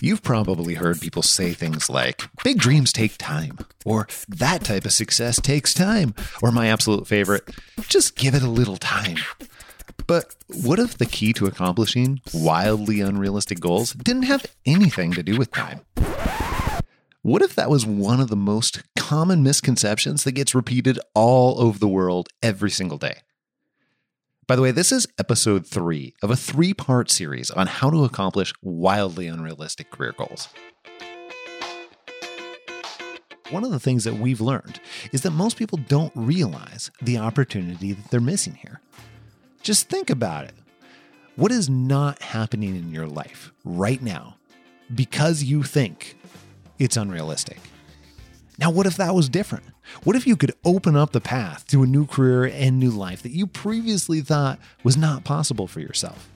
You've probably heard people say things like, big dreams take time, or that type of success takes time, or my absolute favorite, just give it a little time. But what if the key to accomplishing wildly unrealistic goals didn't have anything to do with time? What if that was one of the most common misconceptions that gets repeated all over the world every single day? By the way, this is episode three of a three part series on how to accomplish wildly unrealistic career goals. One of the things that we've learned is that most people don't realize the opportunity that they're missing here. Just think about it. What is not happening in your life right now because you think it's unrealistic? Now, what if that was different? What if you could open up the path to a new career and new life that you previously thought was not possible for yourself?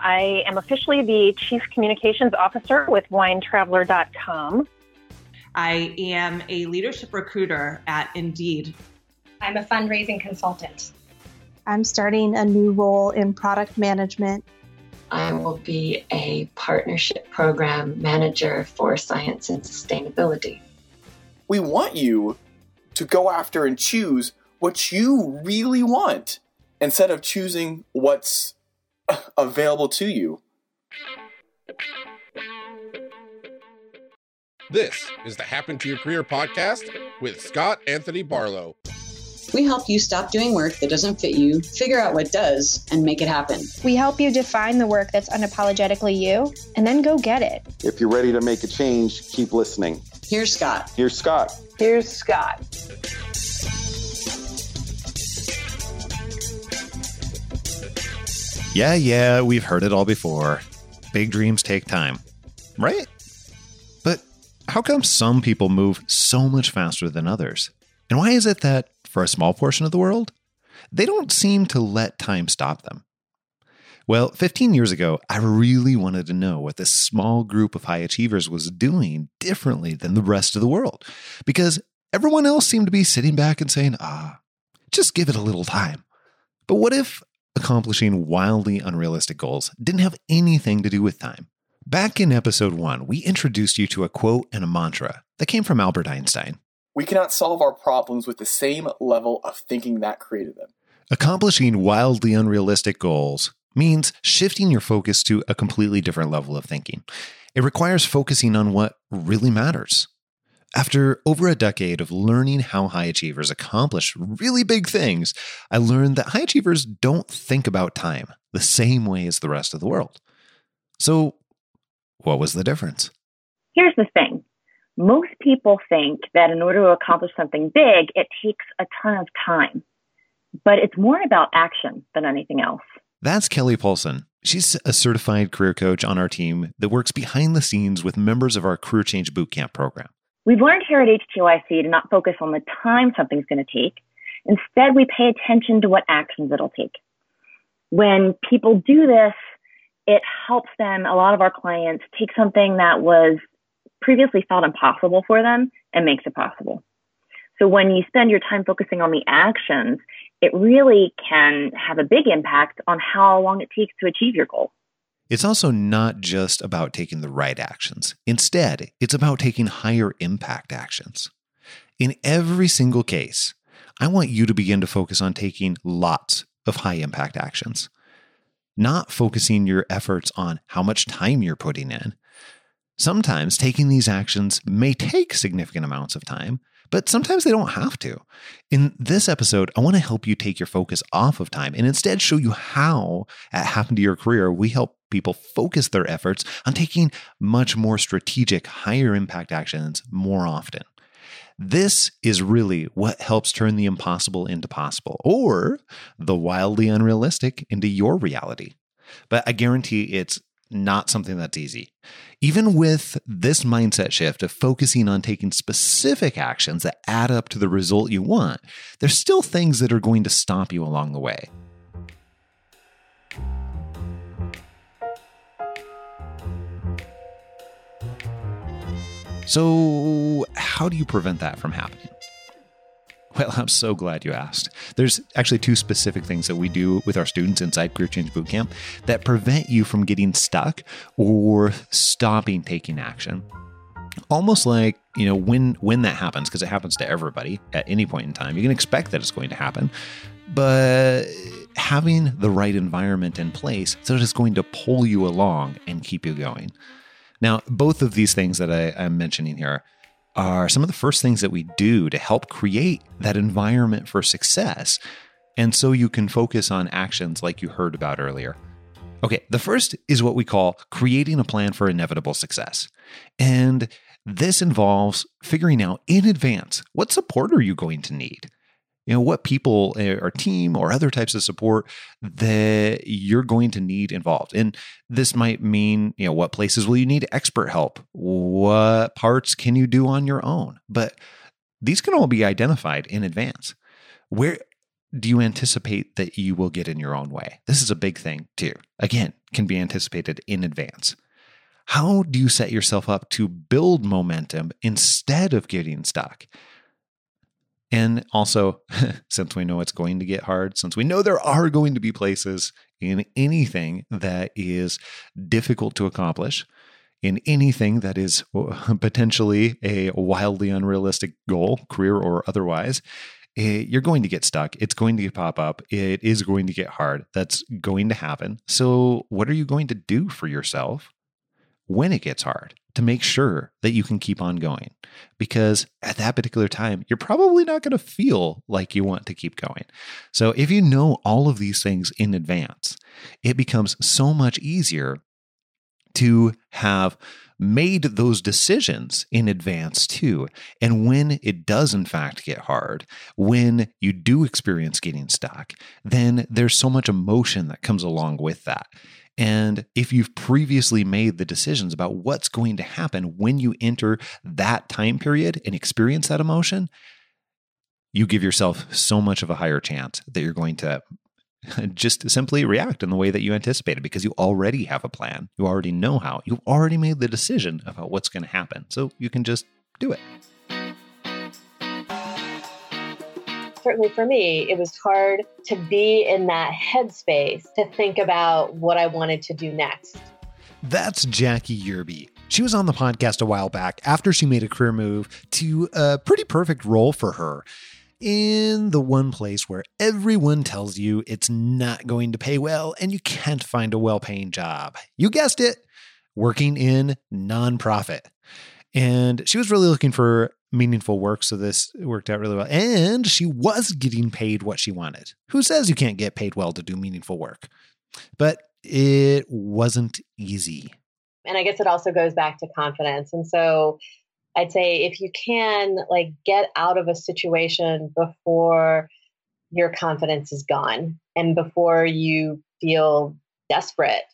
I am officially the Chief Communications Officer with WineTraveler.com. I am a leadership recruiter at Indeed. I'm a fundraising consultant. I'm starting a new role in product management. I will be a partnership program manager for science and sustainability. We want you to go after and choose what you really want instead of choosing what's available to you. This is the Happen to Your Career podcast with Scott Anthony Barlow. We help you stop doing work that doesn't fit you, figure out what does, and make it happen. We help you define the work that's unapologetically you and then go get it. If you're ready to make a change, keep listening. Here's Scott. Here's Scott. Here's Scott. Yeah, yeah, we've heard it all before. Big dreams take time, right? But how come some people move so much faster than others? And why is it that, for a small portion of the world, they don't seem to let time stop them? Well, 15 years ago, I really wanted to know what this small group of high achievers was doing differently than the rest of the world, because everyone else seemed to be sitting back and saying, ah, just give it a little time. But what if accomplishing wildly unrealistic goals didn't have anything to do with time? Back in episode one, we introduced you to a quote and a mantra that came from Albert Einstein. We cannot solve our problems with the same level of thinking that created them. Accomplishing wildly unrealistic goals means shifting your focus to a completely different level of thinking. It requires focusing on what really matters. After over a decade of learning how high achievers accomplish really big things, I learned that high achievers don't think about time the same way as the rest of the world. So, what was the difference? Here's the thing most people think that in order to accomplish something big, it takes a ton of time. But it's more about action than anything else. That's Kelly Paulson. She's a certified career coach on our team that works behind the scenes with members of our Career Change Bootcamp program. We've learned here at HTYC to not focus on the time something's going to take. Instead, we pay attention to what actions it'll take. When people do this, it helps them, a lot of our clients, take something that was previously thought impossible for them and makes it possible. So when you spend your time focusing on the actions, it really can have a big impact on how long it takes to achieve your goal. It's also not just about taking the right actions. Instead, it's about taking higher impact actions. In every single case, I want you to begin to focus on taking lots of high impact actions, not focusing your efforts on how much time you're putting in. Sometimes taking these actions may take significant amounts of time, but sometimes they don't have to. In this episode, I want to help you take your focus off of time and instead show you how, at Happen to Your Career, we help people focus their efforts on taking much more strategic, higher impact actions more often. This is really what helps turn the impossible into possible or the wildly unrealistic into your reality. But I guarantee it's not something that's easy. Even with this mindset shift of focusing on taking specific actions that add up to the result you want, there's still things that are going to stop you along the way. So, how do you prevent that from happening? Well, I'm so glad you asked. There's actually two specific things that we do with our students inside Career Change Bootcamp that prevent you from getting stuck or stopping taking action. Almost like, you know, when when that happens because it happens to everybody at any point in time. You can expect that it's going to happen. But having the right environment in place so that it's going to pull you along and keep you going. Now, both of these things that I, am mentioning here are some of the first things that we do to help create that environment for success. And so you can focus on actions like you heard about earlier. Okay, the first is what we call creating a plan for inevitable success. And this involves figuring out in advance what support are you going to need? You know what people eh, or team or other types of support that you're going to need involved. And this might mean you know what places will you need expert help? What parts can you do on your own? But these can all be identified in advance. Where do you anticipate that you will get in your own way? This is a big thing too. Again can be anticipated in advance. How do you set yourself up to build momentum instead of getting stuck and also, since we know it's going to get hard, since we know there are going to be places in anything that is difficult to accomplish, in anything that is potentially a wildly unrealistic goal, career or otherwise, eh, you're going to get stuck. It's going to pop up. It is going to get hard. That's going to happen. So, what are you going to do for yourself when it gets hard? to make sure that you can keep on going. Because at that particular time, you're probably not going to feel like you want to keep going. So if you know all of these things in advance, it becomes so much easier to have made those decisions in advance too. And when it does, in fact, get hard, when you do experience getting stuck, then there's so much emotion that comes along with that. And if you've previously made the decisions about what's going to happen when you enter that time period and experience that emotion, you give yourself so much of a higher chance that you're going to just simply react in the way that you anticipated because you already have a plan. You already know how. You've already made the decision about what's going to happen. So you can just do it. Certainly for me, it was hard to be in that headspace to think about what I wanted to do next. That's Jackie Yerby. She was on the podcast a while back after she made a career move to a pretty perfect role for her in the one place where everyone tells you it's not going to pay well and you can't find a well paying job. You guessed it, working in nonprofit. And she was really looking for meaningful work. So this worked out really well. And she was getting paid what she wanted. Who says you can't get paid well to do meaningful work? But it wasn't easy. And I guess it also goes back to confidence. And so I'd say if you can like get out of a situation before your confidence is gone and before you feel desperate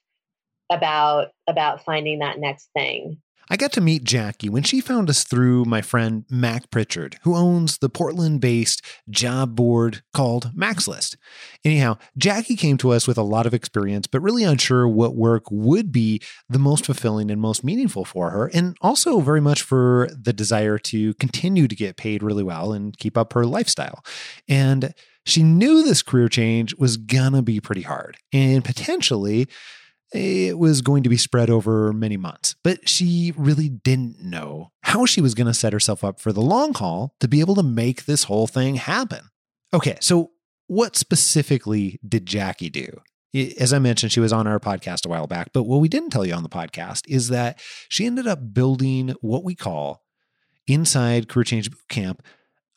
about about finding that next thing I got to meet Jackie when she found us through my friend Mac Prichard, who owns the Portland based job board called Mac's List. Anyhow, Jackie came to us with a lot of experience, but really unsure what work would be the most fulfilling and most meaningful for her, and also very much for the desire to continue to get paid really well and keep up her lifestyle. And she knew this career change was gonna be pretty hard and potentially it was going to be spread over many months, but she really didn't know how she was going to set herself up for the long haul to be able to make this whole thing happen. Okay, so what specifically did Jackie do? As I mentioned, she was on our podcast a while back, but what we didn't tell you on the podcast is that she ended up building what we call inside Career Change Bootcamp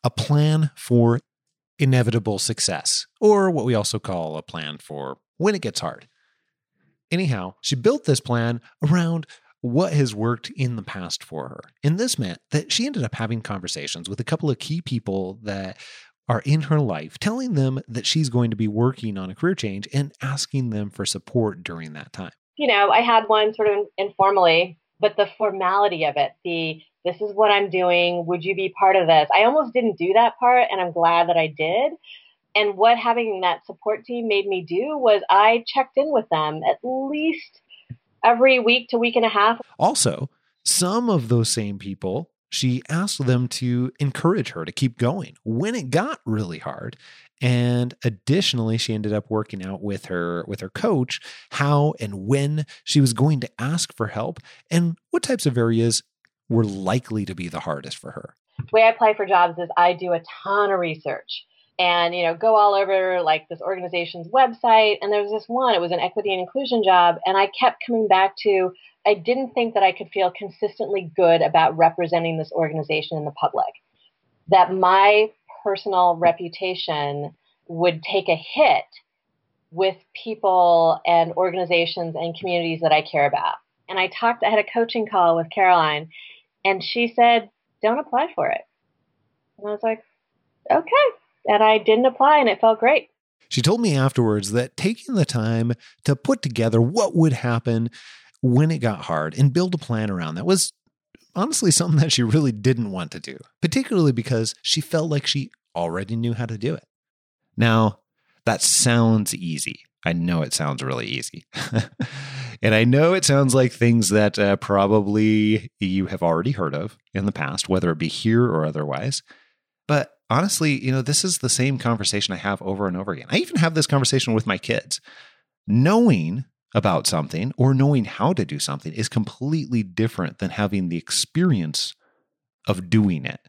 a plan for inevitable success, or what we also call a plan for when it gets hard. Anyhow, she built this plan around what has worked in the past for her. And this meant that she ended up having conversations with a couple of key people that are in her life, telling them that she's going to be working on a career change and asking them for support during that time. You know, I had one sort of informally, but the formality of it, the this is what I'm doing, would you be part of this? I almost didn't do that part, and I'm glad that I did and what having that support team made me do was I checked in with them at least every week to week and a half. Also, some of those same people she asked them to encourage her to keep going when it got really hard. And additionally, she ended up working out with her with her coach how and when she was going to ask for help and what types of areas were likely to be the hardest for her. The way I apply for jobs is I do a ton of research and you know go all over like this organization's website and there was this one it was an equity and inclusion job and I kept coming back to I didn't think that I could feel consistently good about representing this organization in the public. That my personal reputation would take a hit with people and organizations and communities that I care about. And I talked, I had a coaching call with Caroline, and she said, Don't apply for it. And I was like, Okay. And I didn't apply, and it felt great. She told me afterwards that taking the time to put together what would happen when it got hard and build a plan around that was honestly something that she really didn't want to do, particularly because she felt like she already knew how to do it. Now, that sounds easy. I know it sounds really easy. and I know it sounds like things that uh, probably you have already heard of in the past, whether it be here or otherwise. Honestly, you know, this is the same conversation I have over and over again. I even have this conversation with my kids. Knowing about something or knowing how to do something is completely different than having the experience of doing it.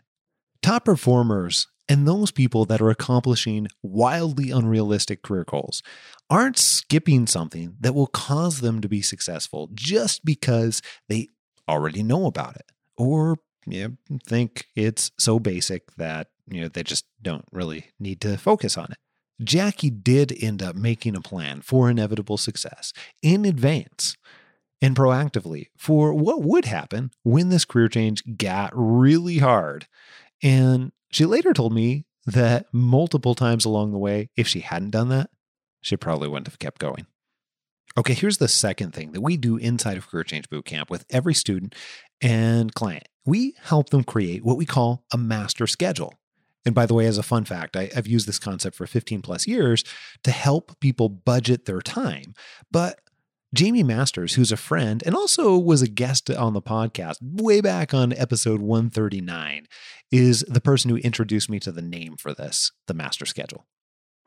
Top performers and those people that are accomplishing wildly unrealistic career goals aren't skipping something that will cause them to be successful just because they already know about it or you know, think it's so basic that you know they just don't really need to focus on it. Jackie did end up making a plan for inevitable success in advance and proactively for what would happen when this career change got really hard. And she later told me that multiple times along the way, if she hadn't done that, she probably wouldn't have kept going. Okay, here's the second thing that we do inside of Career Change Bootcamp with every student and client. We help them create what we call a master schedule. And by the way, as a fun fact, I, have used this concept for 15 plus years to help people budget their time. But Jaime Masters, who's a friend and also was a guest on the podcast way back on episode 139, is the person who introduced me to the name for this, the master schedule.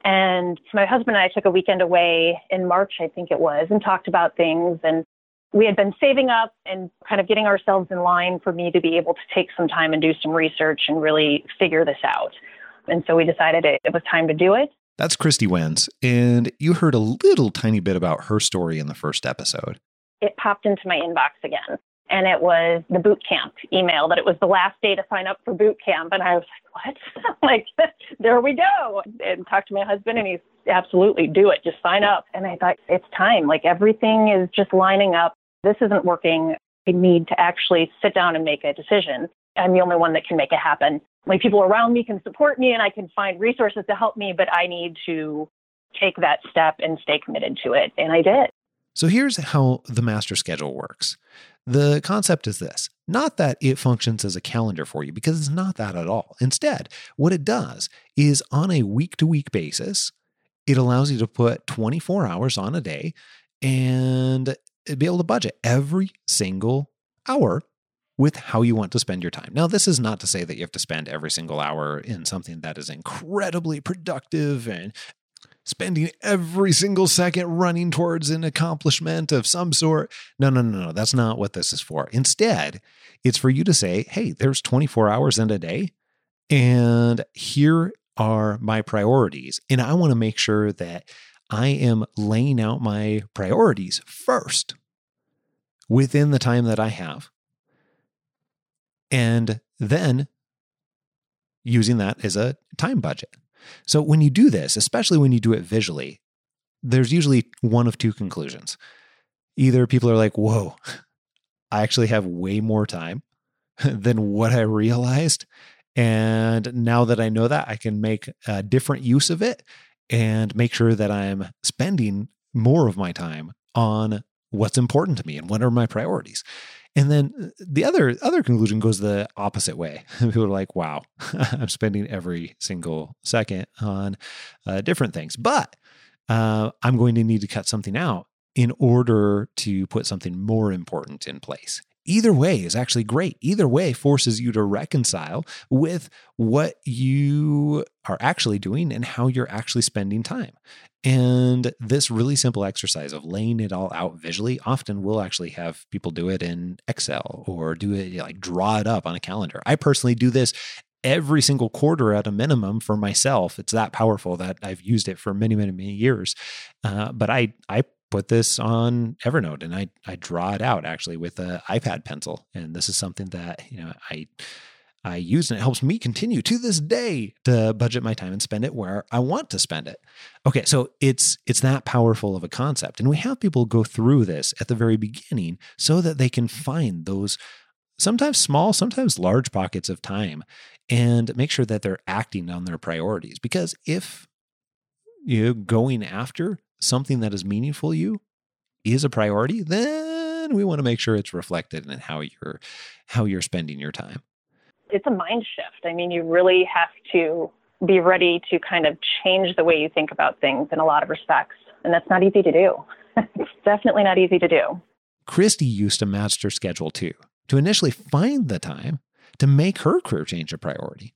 And my husband and I took a weekend away in March, I think it was, and talked about things. And we had been saving up and kind of getting ourselves in line for me to be able to take some time and do some research and really figure this out. And so we decided it, it was time to do it. That's Christy Wenz, and you heard a little tiny bit about her story in the first episode. It popped into my inbox again, and it was the boot camp email that it was the last day to sign up for boot camp. And I was like, what? like, there we go. And talked to my husband, and he's absolutely do it. Just sign up. And I thought, it's time. Like, everything is just lining up this isn't working. I need to actually sit down and make a decision. I'm the only one that can make it happen. My people around me can support me and I can find resources to help me, but I need to take that step and stay committed to it. And I did. So here's how the master schedule works. The concept is this not that it functions as a calendar for you, because it's not that at all. Instead, what it does is on a week to week basis, it allows you to put 24 hours on a day and Uh, be able to budget every single hour with how you want to spend your time. Now, this is not to say that you have to spend every single hour in something that is incredibly productive and spending every single second running towards an accomplishment of some sort. No, no, no, no. That's not what this is for. Instead, it's for you to say, hey, there's 24 hours in a day, and here are my priorities. And I want to make sure that I am laying out my priorities first within the time that I have. And then using that as a time budget. So when you do this, especially when you do it visually, there's usually one of two conclusions. Either people are like, whoa, I actually have way more time than what I realized. And now that I know that, I can make a different use of it and make sure that I'm spending more of my time on what's important to me and what are my priorities. And then uh, the other other conclusion goes the opposite way. People are like, "Wow, I'm spending every single second on uh, different things, but uh, I'm going to need to cut something out in order to put something more important in place." Either way is actually great. Either way forces you to reconcile with what you are actually doing and how you're actually spending time. And this really simple exercise of laying it all out visually, often we'll actually have people do it in Excel or do it like draw it up on a calendar. I personally do this every single quarter at a minimum for myself. It's that powerful that I've used it for many, many, many years. Uh, but I, I put this on Evernote and I, I draw it out actually with an iPad pencil. And this is something that, you know, I, I use and it helps me continue to this day to budget my time and spend it where I want to spend it. Okay, so it's it's that powerful of a concept and we have people go through this at the very beginning so that they can find those sometimes small, sometimes large pockets of time and make sure that they're acting on their priorities because if you going after something that is meaningful to you is a priority, then we want to make sure it's reflected in how you're how you're spending your time it's a mind shift. I mean, you really have to be ready to kind of change the way you think about things in a lot of respects. And that's not easy to do. it's definitely not easy to do. Christy used a master schedule too, to initially find the time to make her career change a priority.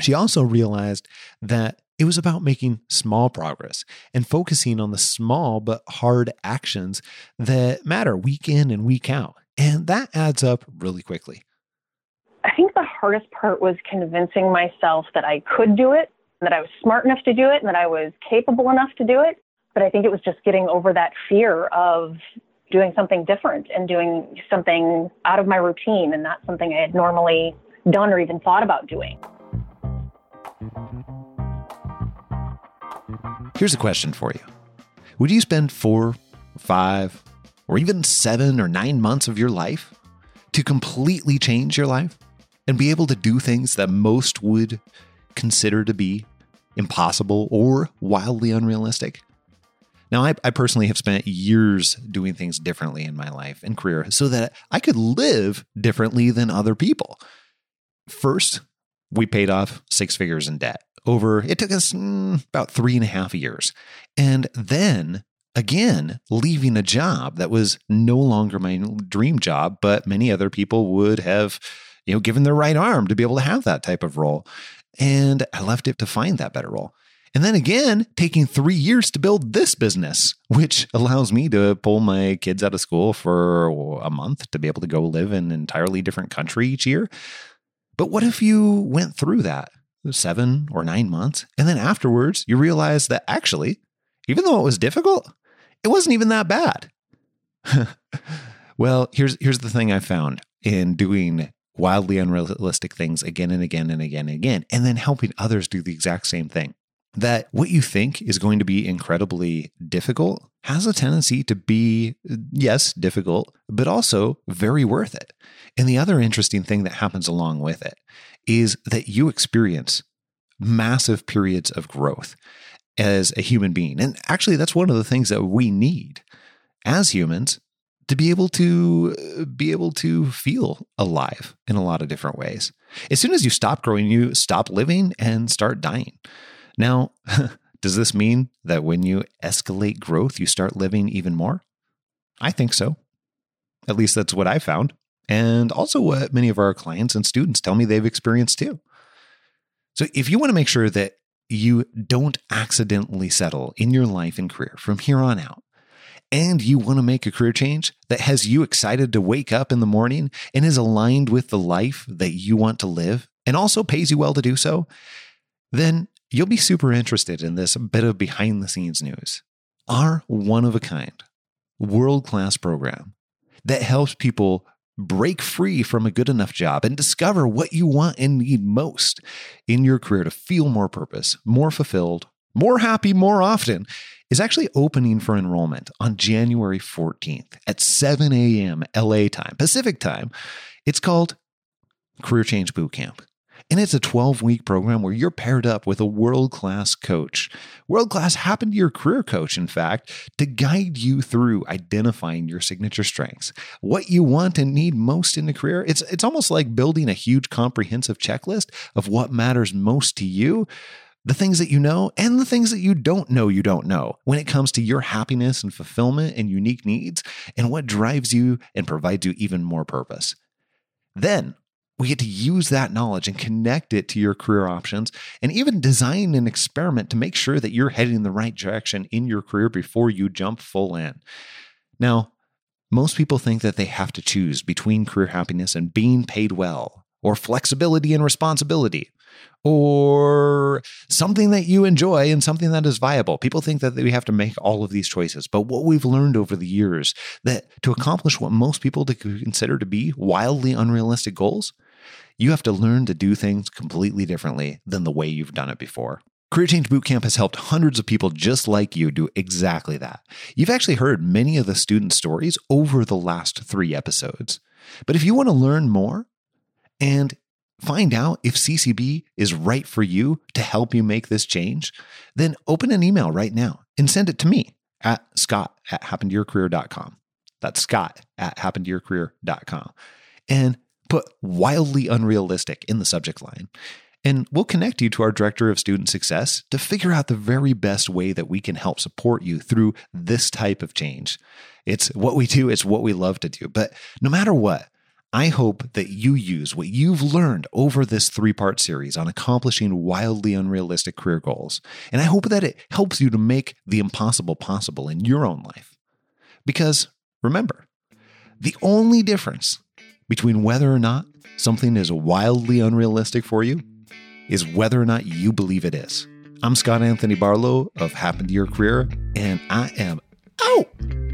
She also realized that it was about making small progress and focusing on the small but hard actions that matter week in and week out. And that adds up really quickly. I think the hardest part was convincing myself that I could do it, that I was smart enough to do it, and that I was capable enough to do it. But I think it was just getting over that fear of doing something different and doing something out of my routine and not something I had normally done or even thought about doing. Here's a question for you Would you spend four, five, or even seven or nine months of your life to completely change your life? and be able to do things that most would consider to be impossible or wildly unrealistic. Now, I, I, personally have spent years doing things differently in my life and career so that I could live differently than other people. First, we paid off six figures in debt over, it took us mm, about three and a half years. And then again, leaving a job that was no longer my dream job, but many other people would have you know, given the right arm to be able to have that type of role. And I left it to find that better role. And then again, taking three years to build this business, which allows me to pull my kids out of school for a month to be able to go live in an entirely different country each year. But what if you went through that seven or nine months and then afterwards you realize that actually, even though it was difficult, it wasn't even that bad? well, here's here's the thing I found in doing wildly unrealistic things again and again and again and again, and then helping others do the exact same thing. That what you think is going to be incredibly difficult has a tendency to be, yes, difficult, but also very worth it. And the other interesting thing that happens along with it is that you experience massive periods of growth as a human being. And actually, that's one of the things that we need as humans to be able to be able to feel alive in a lot of different ways. As soon as you stop growing, you stop living and start dying. Now, does this mean that when you escalate growth, you start living even more? I think so. At least that's what I found. And also what many of our clients and students tell me they've experienced too. So if you want to make sure that you don't accidentally settle in your life and career from here on out, and you want to make a career change that has you excited to wake up in the morning and is aligned with the life that you want to live and also pays you well to do so, then you'll be super interested in this bit of behind the scenes news. Our one of a kind, world class program that helps people break free from a good enough job and discover what you want and need most in your career to feel more purpose, more fulfilled, more happy more often is actually opening for enrollment on January 14th at 7 a.m. LA time, Pacific time. It's called Career Change Bootcamp. And it's a 12 week program where you're paired up with a world class coach. World class happen to your career coach, in fact, to guide you through identifying your signature strengths, what you want and need most in the career. It's, it's almost like building a huge comprehensive checklist of what matters most to you the things that you know and the things that you don't know you don't know when it comes to your happiness and fulfillment and unique needs and what drives you and provides you even more purpose. Then we get to use that knowledge and connect it to your career options and even design an experiment to make sure that you're heading in the right direction in your career before you jump full in. Now, most people think that they have to choose between career happiness and being paid well, or flexibility and responsibility, or something that you enjoy and something that is viable. People think that we have to make all of these choices. But what we've learned over the years that to accomplish what most people consider to be wildly unrealistic goals, you have to learn to do things completely differently than the way you've done it before. Career Change Bootcamp has helped hundreds of people just like you do exactly that. You've actually heard many of the student stories over the last three episodes. But if you want to learn more and find out if CCB is right for you to help you make this change, then open an email right now and send it to me at scott at happentoyourcareer.com. That's scott at happentoyourcareer.com. And put wildly unrealistic in the subject line. And we'll connect you to our Director of Student Success to figure out the very best way that we can help support you through this type of change. It's what we do, it's what we love to do. But no matter what, I hope that you use what you've learned over this three part series on accomplishing wildly unrealistic career goals. And I hope that it helps you to make the impossible possible in your own life. Because remember, the only difference between whether or not something is wildly unrealistic for you is whether or not you believe it is. I'm Scott Anthony Barlow of Happen to Your Career, and I am out.